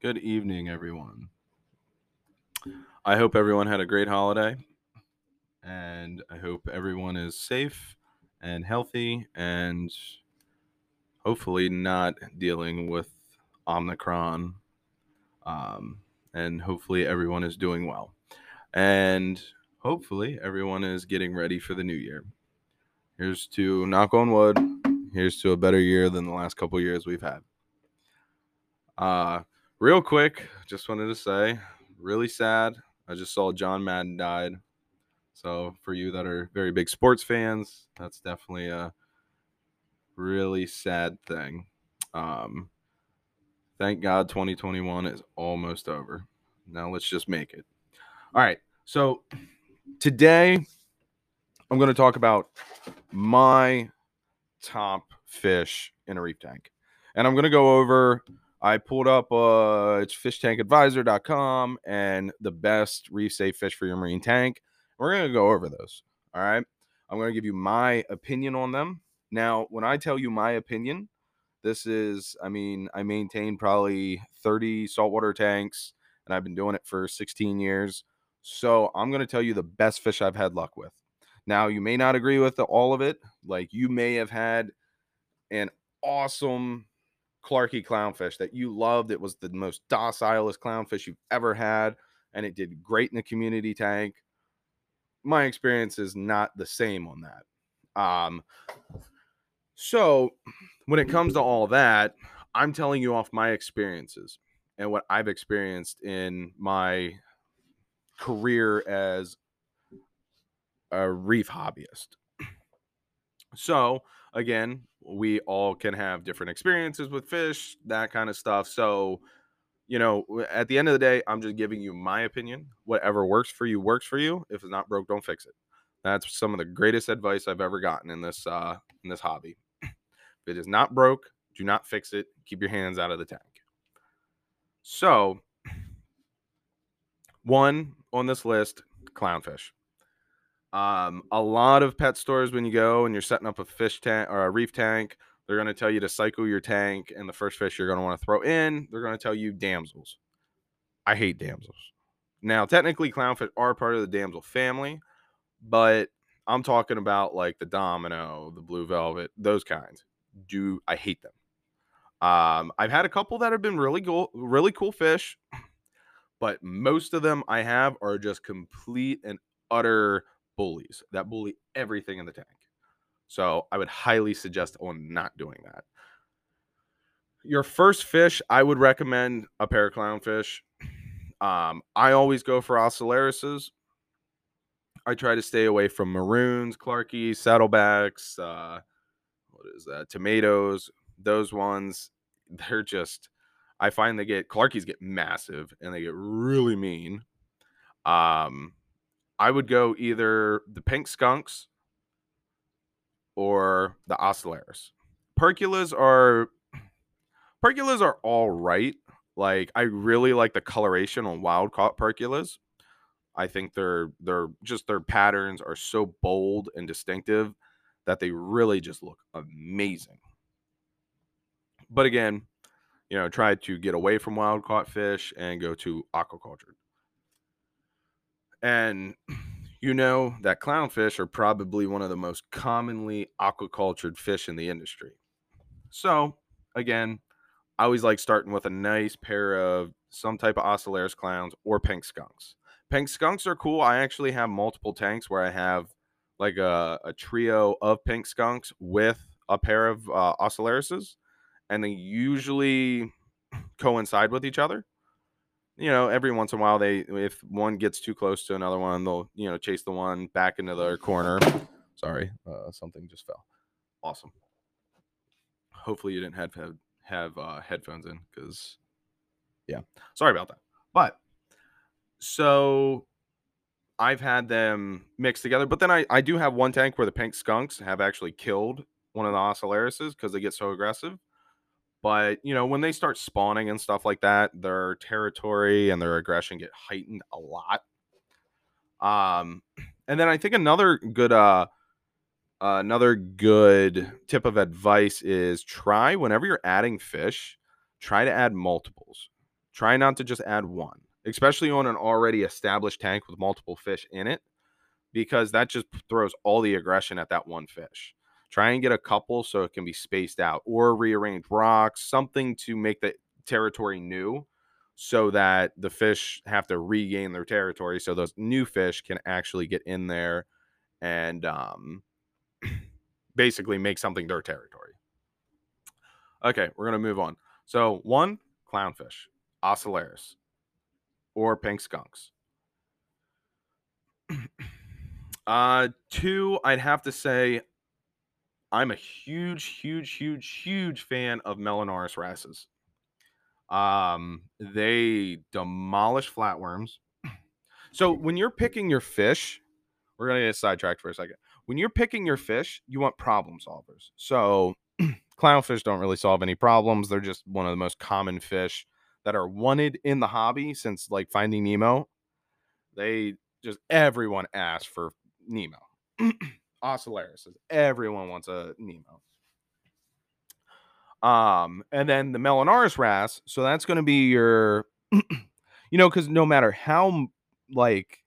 Good evening, everyone. I hope everyone had a great holiday, and I hope everyone is safe and healthy and hopefully not dealing with Omicron. Um, and hopefully, everyone is doing well. And hopefully, everyone is getting ready for the new year. Here's to knock on wood. Here's to a better year than the last couple years we've had. Uh, real quick, just wanted to say, really sad. I just saw John Madden died. So for you that are very big sports fans, that's definitely a really sad thing. Um, thank God 2021 is almost over. Now let's just make it. All right. So today I'm going to talk about my top fish in a reef tank. And I'm going to go over I pulled up uh it's fishtankadvisor.com and the best reef safe fish for your marine tank. We're going to go over those. All right. I'm going to give you my opinion on them. Now, when I tell you my opinion, this is, I mean, I maintain probably 30 saltwater tanks and I've been doing it for 16 years. So I'm going to tell you the best fish I've had luck with. Now, you may not agree with the, all of it. Like you may have had an awesome Clarky clownfish that you loved. It was the most docilest clownfish you've ever had, and it did great in the community tank. My experience is not the same on that. Um, so when it comes to all that, I'm telling you off my experiences and what I've experienced in my career as a reef hobbyist. So, again, we all can have different experiences with fish, that kind of stuff. So, you know, at the end of the day, I'm just giving you my opinion. Whatever works for you works for you. If it's not broke, don't fix it. That's some of the greatest advice I've ever gotten in this uh in this hobby. if it is not broke, do not fix it. Keep your hands out of the tank. So, one on this list, clownfish. Um, a lot of pet stores when you go and you're setting up a fish tank or a reef tank, they're going to tell you to cycle your tank, and the first fish you're going to want to throw in, they're going to tell you damsels. I hate damsels. Now, technically, clownfish are part of the damsel family, but I'm talking about like the domino, the blue velvet, those kinds. Do I hate them? Um, I've had a couple that have been really cool, really cool fish, but most of them I have are just complete and utter bullies that bully everything in the tank. So I would highly suggest on not doing that. Your first fish, I would recommend a pair of clownfish. Um, I always go for ocellarises. I try to stay away from maroons, clarkies, saddlebacks, uh, what is that? Tomatoes, those ones. They're just I find they get clarkies get massive and they get really mean. Um, I would go either the pink skunks or the ocellaris. Perculas are perculas are all right. Like I really like the coloration on wild caught perculas. I think they're they're just their patterns are so bold and distinctive that they really just look amazing. But again, you know, try to get away from wild caught fish and go to aquaculture. And you know that clownfish are probably one of the most commonly aquacultured fish in the industry. So, again, I always like starting with a nice pair of some type of Ocellaris clowns or pink skunks. Pink skunks are cool. I actually have multiple tanks where I have like a, a trio of pink skunks with a pair of uh, Ocellarises, and they usually coincide with each other you know, every once in a while they if one gets too close to another one, they'll you know chase the one back into their corner. Sorry, uh, something just fell. Awesome. Hopefully you didn't have have, have uh, headphones in because yeah, sorry about that. But so I've had them mixed together, but then I I do have one tank where the pink skunks have actually killed one of the ocellarises because they get so aggressive. But, you know, when they start spawning and stuff like that, their territory and their aggression get heightened a lot. Um, and then I think another good uh, uh another good tip of advice is try whenever you're adding fish, try to add multiples. Try not to just add one, especially on an already established tank with multiple fish in it, because that just throws all the aggression at that one fish. Try and get a couple so it can be spaced out or rearrange rocks, something to make the territory new so that the fish have to regain their territory so those new fish can actually get in there and um, basically make something their territory. Okay, we're going to move on. So, one, clownfish, ocellaris, or pink skunks. uh, two, I'd have to say I'm a huge, huge, huge, huge fan of Melanurus wrasses. Um, they demolish flatworms. So when you're picking your fish, we're gonna get sidetracked for a second. When you're picking your fish, you want problem solvers. So clownfish don't really solve any problems. They're just one of the most common fish that are wanted in the hobby since like Finding Nemo. They just everyone asks for Nemo. Ocellaris everyone wants a Nemo. Um, and then the Melanurus wrasse. So that's going to be your, you know, because no matter how like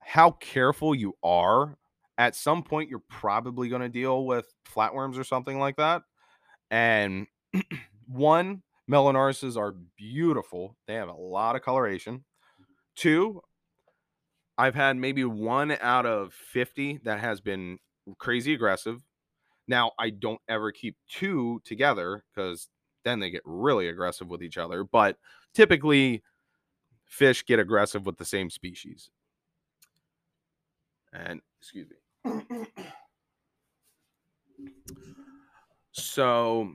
how careful you are, at some point you're probably going to deal with flatworms or something like that. And one, Melanuruses are beautiful. They have a lot of coloration. Two, I've had maybe one out of 50 that has been crazy aggressive. Now, I don't ever keep two together because then they get really aggressive with each other. But typically, fish get aggressive with the same species. And excuse me. so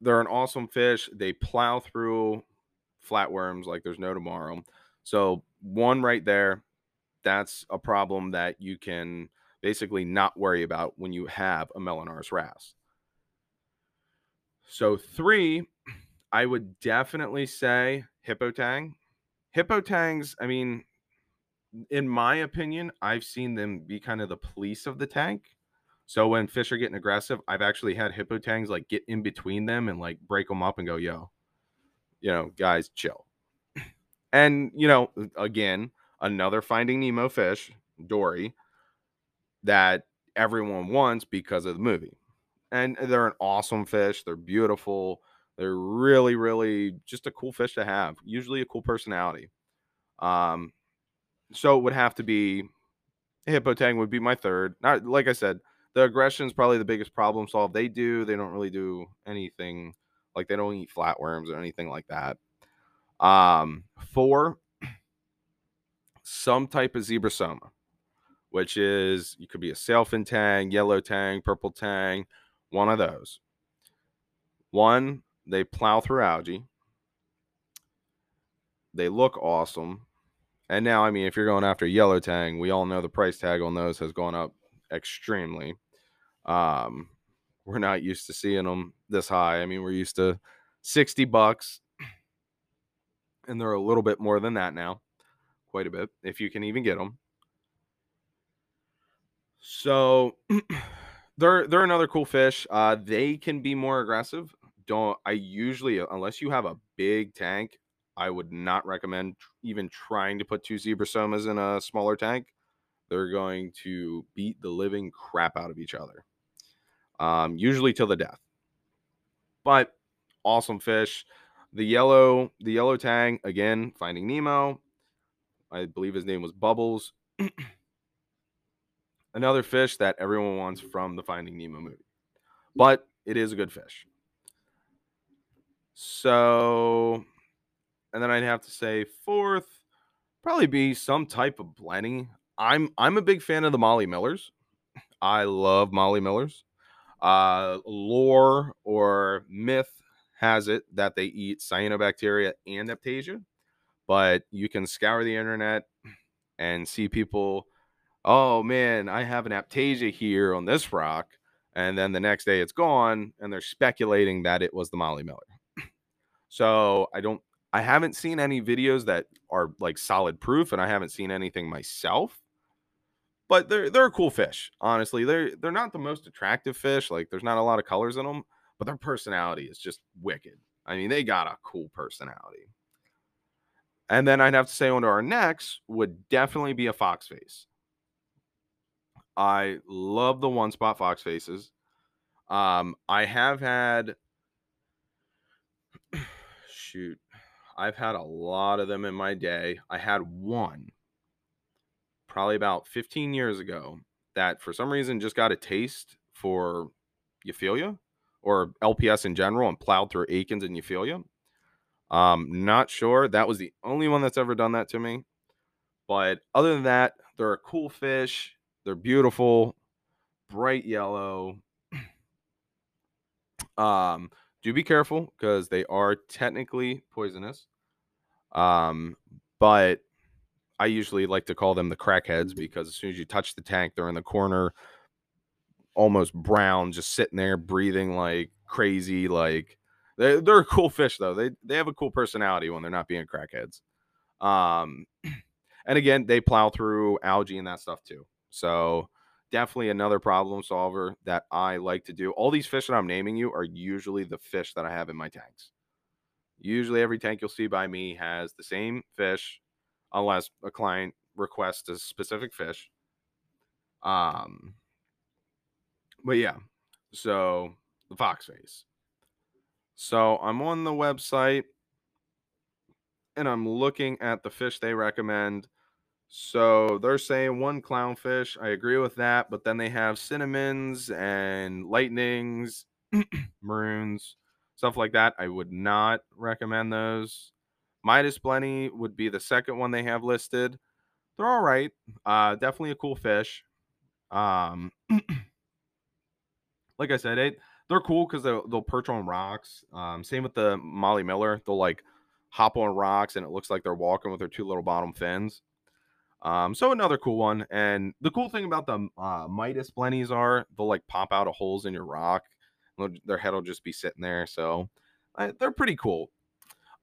they're an awesome fish. They plow through flatworms like there's no tomorrow. So, one right there, that's a problem that you can basically not worry about when you have a Melanurus wrasse. So, three, I would definitely say Hippotang. Hippotangs, I mean, in my opinion, I've seen them be kind of the police of the tank. So when fish are getting aggressive, I've actually had hippotangs like get in between them and like break them up and go, yo, you know, guys, chill. And, you know, again, another Finding Nemo fish, Dory, that everyone wants because of the movie. And they're an awesome fish. They're beautiful. They're really, really just a cool fish to have. Usually a cool personality. Um, so it would have to be Hippotang would be my third. Not like I said, the aggression is probably the biggest problem solved. They do. They don't really do anything like they don't eat flatworms or anything like that. Um, four, some type of zebrasoma, which is you could be a sailfin tang, yellow tang, purple tang, one of those. One, they plow through algae. They look awesome. And now, I mean, if you're going after yellow tang, we all know the price tag on those has gone up extremely. Um, we're not used to seeing them this high. I mean, we're used to 60 bucks, and they're a little bit more than that now, quite a bit, if you can even get them. So they're they're another cool fish. Uh, they can be more aggressive. Don't I usually unless you have a big tank, I would not recommend even trying to put two zebrasomas in a smaller tank. They're going to beat the living crap out of each other um, usually till the death. But awesome fish. The yellow, the yellow tang again, Finding Nemo. I believe his name was Bubbles. Another fish that everyone wants from the Finding Nemo movie, but it is a good fish. So, and then I'd have to say fourth, probably be some type of blenny. I'm I'm a big fan of the Molly Millers. I love Molly Millers. Uh, lore or myth has it that they eat cyanobacteria and aiptasia, but you can scour the internet and see people, oh man, I have an aptasia here on this rock. And then the next day it's gone, and they're speculating that it was the Molly Miller. so I don't, I haven't seen any videos that are like solid proof, and I haven't seen anything myself but they're they're a cool fish. Honestly, they're they're not the most attractive fish. Like there's not a lot of colors in them, but their personality is just wicked. I mean, they got a cool personality. And then I'd have to say on to our next would definitely be a fox face. I love the one spot fox faces. Um, I have had shoot, I've had a lot of them in my day. I had one probably about 15 years ago that for some reason just got a taste for Euphyllia or LPS in general and plowed through Acans and Euphyllia. Um, not sure. That was the only one that's ever done that to me. But other than that, they're a cool fish. They're beautiful, bright yellow. um, do be careful because they are technically poisonous. Um, but I usually like to call them the crackheads because as soon as you touch the tank, they're in the corner, almost brown, just sitting there breathing like crazy. Like they're, they're a cool fish though. They they have a cool personality when they're not being crackheads. Um, and again, they plow through algae and that stuff too. So definitely another problem solver that I like to do. All these fish that I'm naming you are usually the fish that I have in my tanks. Usually every tank you'll see by me has the same fish unless a client requests a specific fish. Um, but yeah, so the fox face. So I'm on the website and I'm looking at the fish they recommend. So they're saying one clownfish. I agree with that, but then they have cinnamons and lightnings, maroons, stuff like that. I would not recommend those. Midas Blenny would be the second one they have listed. They're all right. Uh, definitely a cool fish. Um, like I said, it they're cool because they'll, they'll perch on rocks. Um, same with the Molly Miller. They'll like hop on rocks and it looks like they're walking with their two little bottom fins. Um, so another cool one. And the cool thing about the uh, Midas Blennies are they'll like pop out of holes in your rock. Their head will just be sitting there. So uh, they're pretty cool.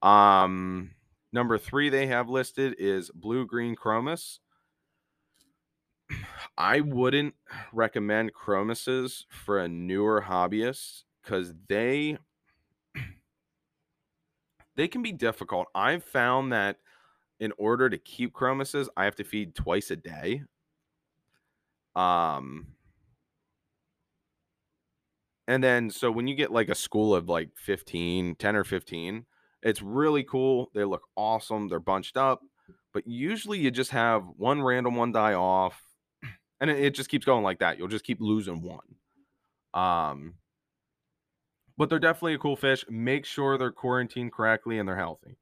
Um, number three they have listed is blue green chromis. I wouldn't recommend chromises for a newer hobbyist because they they can be difficult. I've found that in order to keep chromises, I have to feed twice a day. Um and then so when you get like a school of like 15, 10 or 15, it's really cool. They look awesome. They're bunched up, but usually you just have one random one die off, and it, it just keeps going like that. You'll just keep losing one. Um, but they're definitely a cool fish. Make sure they're quarantined correctly and they're healthy,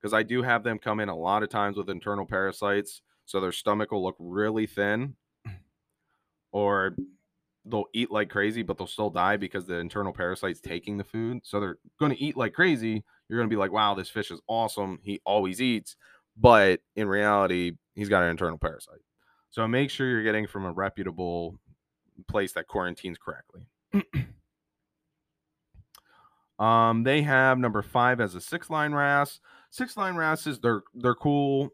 because I do have them come in a lot of times with internal parasites, so their stomach will look really thin, or they'll eat like crazy, but they'll still die because the internal parasite's taking the food. So they're going to eat like crazy. You're going to be like, wow, this fish is awesome. He always eats. But in reality, he's got an internal parasite. So make sure you're getting from a reputable place that quarantines correctly. um, they have number five as a six line wrasse. Six line wrasses, they're they're cool.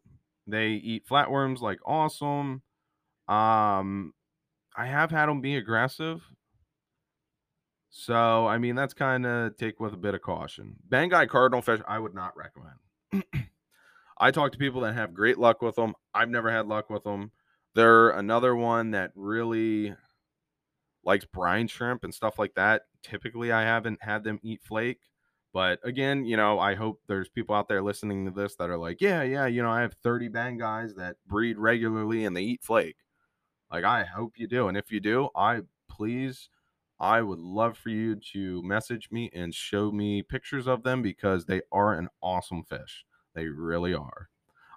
They eat flatworms like awesome. Um, I have had them be aggressive. So, I mean, that's kind of take with a bit of caution. Banggai cardinal fish, I would not recommend. I talk to people that have great luck with them. I've never had luck with them. They're another one that really likes brine shrimp and stuff like that. Typically, I haven't had them eat flake. But again, you know, I hope there's people out there listening to this that are like, yeah, yeah, you know, I have 30 Banggais that breed regularly and they eat flake. Like I hope you do. And if you do, I please I would love for you to message me and show me pictures of them because they are an awesome fish. They really are.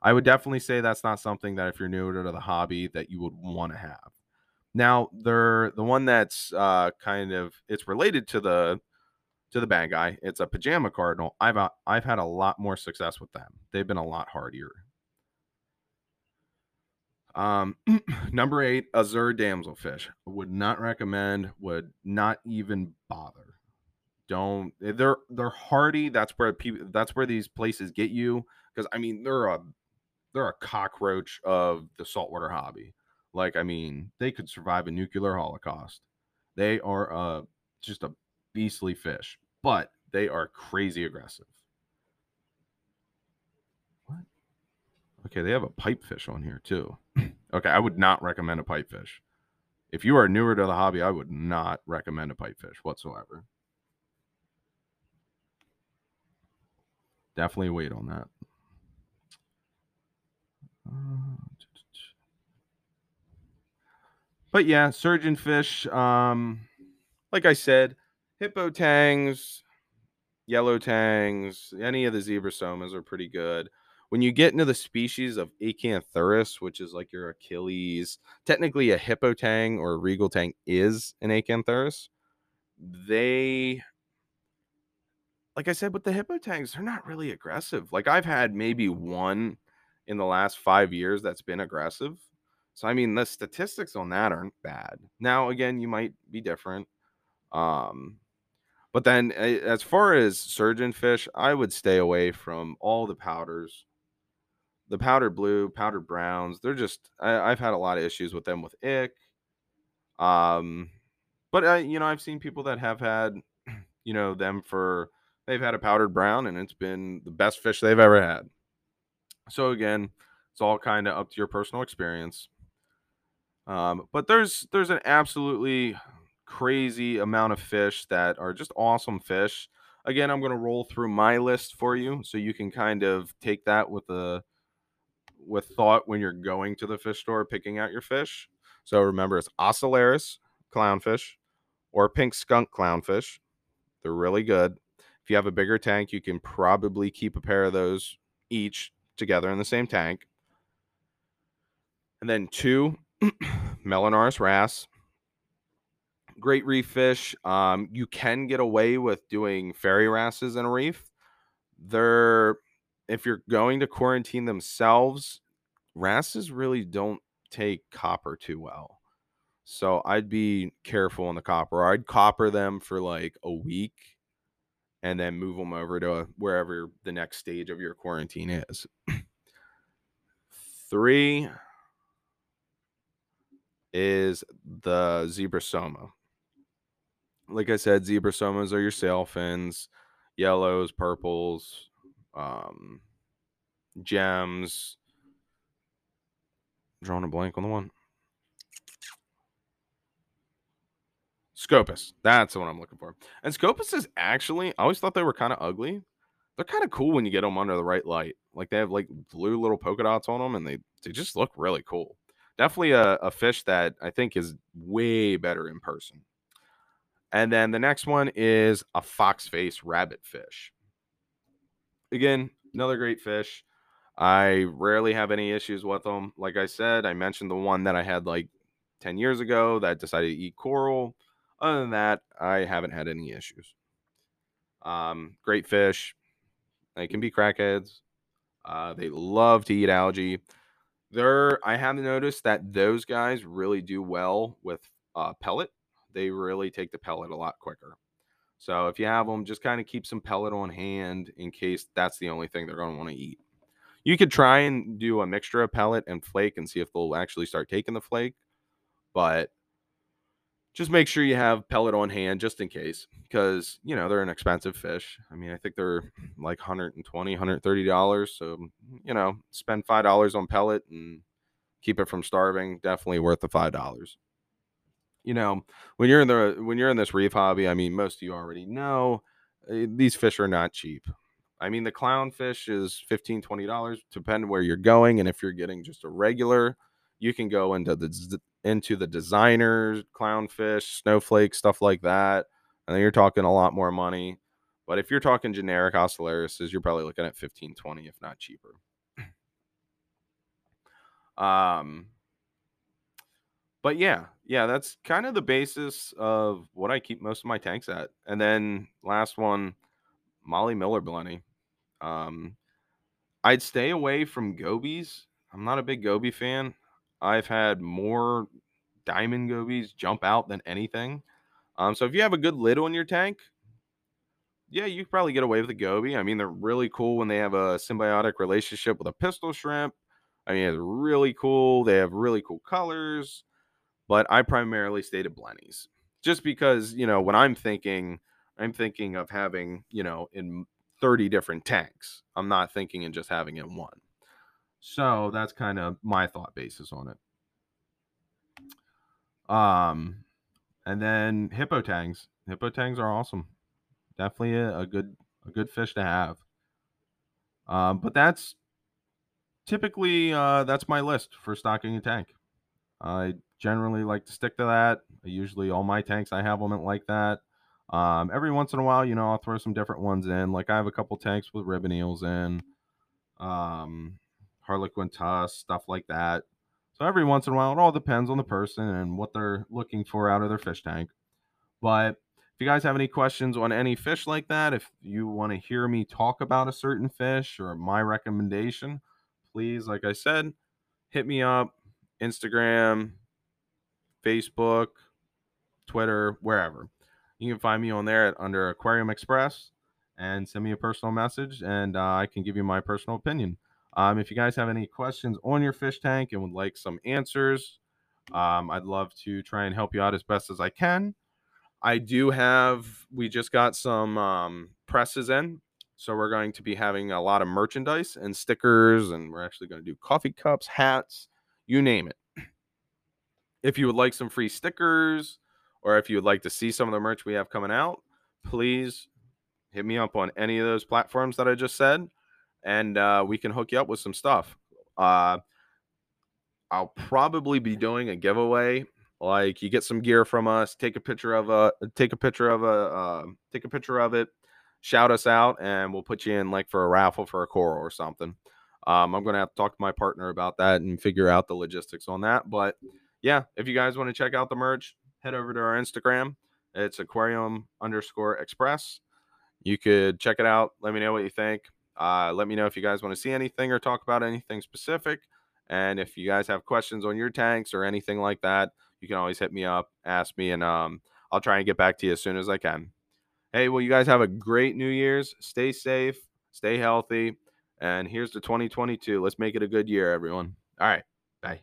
I would definitely say that's not something that if you're new to the hobby that you would want to have. Now, they're the one that's uh, kind of it's related to the to the bad guy. It's a pajama cardinal. I've uh, I've had a lot more success with them. They've been a lot hardier. Um, number eight, azure damselfish. Would not recommend. Would not even bother. Don't. Eh, they're they're hardy. That's where people. That's where these places get you. Because I mean, they're a they're a cockroach of the saltwater hobby. Like I mean, they could survive a nuclear holocaust. They are uh just a beastly fish. But they are crazy aggressive. What? Okay, they have a pipefish on here too. okay, I would not recommend a pipefish. If you are newer to the hobby, I would not recommend a pipefish whatsoever. Definitely wait on that. But yeah, surgeonfish. Um, like I said, hippo tangs, yellow tangs, any of the zebrasomas are pretty good. When you get into the species of Acanthurus, which is like your Achilles, technically a hippo tang or a regal tang is an Acanthurus. They, like I said, with the hippo tangs, they're not really aggressive. Like I've had maybe one in the last five years that's been aggressive. So I mean, the statistics on that aren't bad. Now, again, you might be different. Um, but then as far as surgeon fish, I would stay away from all the powders. The powdered blue, powdered browns, they're just I, have had a lot of issues with them with ick. Um, but I, you know, I've seen people that have had, you know, them for they've had a powdered brown and it's been the best fish they've ever had. So again, it's all kind of up to your personal experience. Um, but there's there's an absolutely crazy amount of fish that are just awesome fish. Again, I'm going to roll through my list for you so you can kind of take that with a with thought when you're going to the fish store picking out your fish. So remember it's Ocellaris clownfish or pink skunk clownfish. They're really good. If you have a bigger tank, you can probably keep a pair of those each together in the same tank. And then two Melanurus wrasse great reef fish. Um, you can get away with doing fairy wrasses in a reef. They're if you're going to quarantine themselves, wrasses really don't take copper too well. So I'd be careful on the copper. I'd copper them for like a week and then move them over to wherever the next stage of your quarantine is. Three is the zebrasoma like I said, zebrasomas are your sailfins, yellows, purples, um, gems. drawing a blank on the one. Scopas. That's the one I'm looking for. And Scopas is actually, I always thought they were kind of ugly. They're kind of cool when you get them under the right light. Like they have like blue little polka dots on them and they, they just look really cool. Definitely a, a fish that I think is way better in person. And then the next one is a fox face rabbit fish. Again, another great fish. I rarely have any issues with them. Like I said, I mentioned the one that I had like 10 years ago that decided to eat coral. Other than that, I haven't had any issues. Um, great fish. They can be crackheads. Uh, they love to eat algae. There, I have noticed that those guys really do well with uh, pellet they really take the pellet a lot quicker. So if you have them, just kind of keep some pellet on hand in case that's the only thing they're going to want to eat. You could try and do a mixture of pellet and flake and see if they'll actually start taking the flake. But just make sure you have pellet on hand just in case because you know they're an expensive fish i mean i think they're like 120 130 dollars so you know spend five dollars on pellet and keep it from starving definitely worth the five dollars you know, when you're in the when you're in this reef hobby, I mean, most of you already know uh, these fish are not cheap. I mean, the clownfish is 15 20 dollars, depending where you're going, and if you're getting just a regular, you can go into the into the designer clownfish, snowflake, stuff like that, and then you're talking a lot more money. But if you're talking generic Ocellarises, you're probably looking at 15 20 if not cheaper. um but yeah, yeah, that's kind of the basis of what I keep most of my tanks at. And then last one, Molly Miller Blenny. Um, I'd stay away from gobies. I'm not a big goby fan. I've had more diamond gobies jump out than anything. Um, so if you have a good lid on your tank, yeah, you probably get away with a goby. I mean, they're really cool when they have a symbiotic relationship with a pistol shrimp. I mean, it's really cool. They have really cool colors but I primarily stayed at Blenny's just because, you know, when I'm thinking I'm thinking of having, you know, in 30 different tanks. I'm not thinking in just having it in one. So that's kind of my thought basis on it. Um, and then hippo tangs. Hippo tangs are awesome. Definitely a, a good a good fish to have. Um, but that's typically uh, that's my list for stocking a tank. I generally like to stick to that. I usually all my tanks I have them like that. Um, every once in a while, you know, I'll throw some different ones in. Like I have a couple tanks with ribbon eels in, um, harlequin tusk, stuff like that. So every once in a while, it all depends on the person and what they're looking for out of their fish tank. But if you guys have any questions on any fish like that, if you want to hear me talk about a certain fish or my recommendation, please, like I said, hit me up, Instagram, Facebook, Twitter, wherever. You can find me on there at, under Aquarium Express and send me a personal message, and uh, I can give you my personal opinion. Um, if you guys have any questions on your fish tank and would like some answers, um, I'd love to try and help you out as best as I can. I do have, we just got some um, presses in. So we're going to be having a lot of merchandise and stickers, and we're actually going to do coffee cups, hats, you name it. If you would like some free stickers, or if you would like to see some of the merch we have coming out, please hit me up on any of those platforms that I just said, and uh, we can hook you up with some stuff. Uh, I'll probably be doing a giveaway. Like you get some gear from us, take a picture of a take a picture of a uh, take a picture of it, shout us out, and we'll put you in like for a raffle for a coral or something. Um, I'm gonna have to talk to my partner about that and figure out the logistics on that. But yeah, if you guys want to check out the merch, head over to our Instagram. It's aquarium underscore express. You could check it out. Let me know what you think. Uh, let me know if you guys want to see anything or talk about anything specific. And if you guys have questions on your tanks or anything like that, you can always hit me up, ask me, and um, I'll try and get back to you as soon as I can. Hey, well, you guys have a great New Year's. Stay safe, stay healthy, and here's to 2022. Let's make it a good year, everyone. All right. Bye.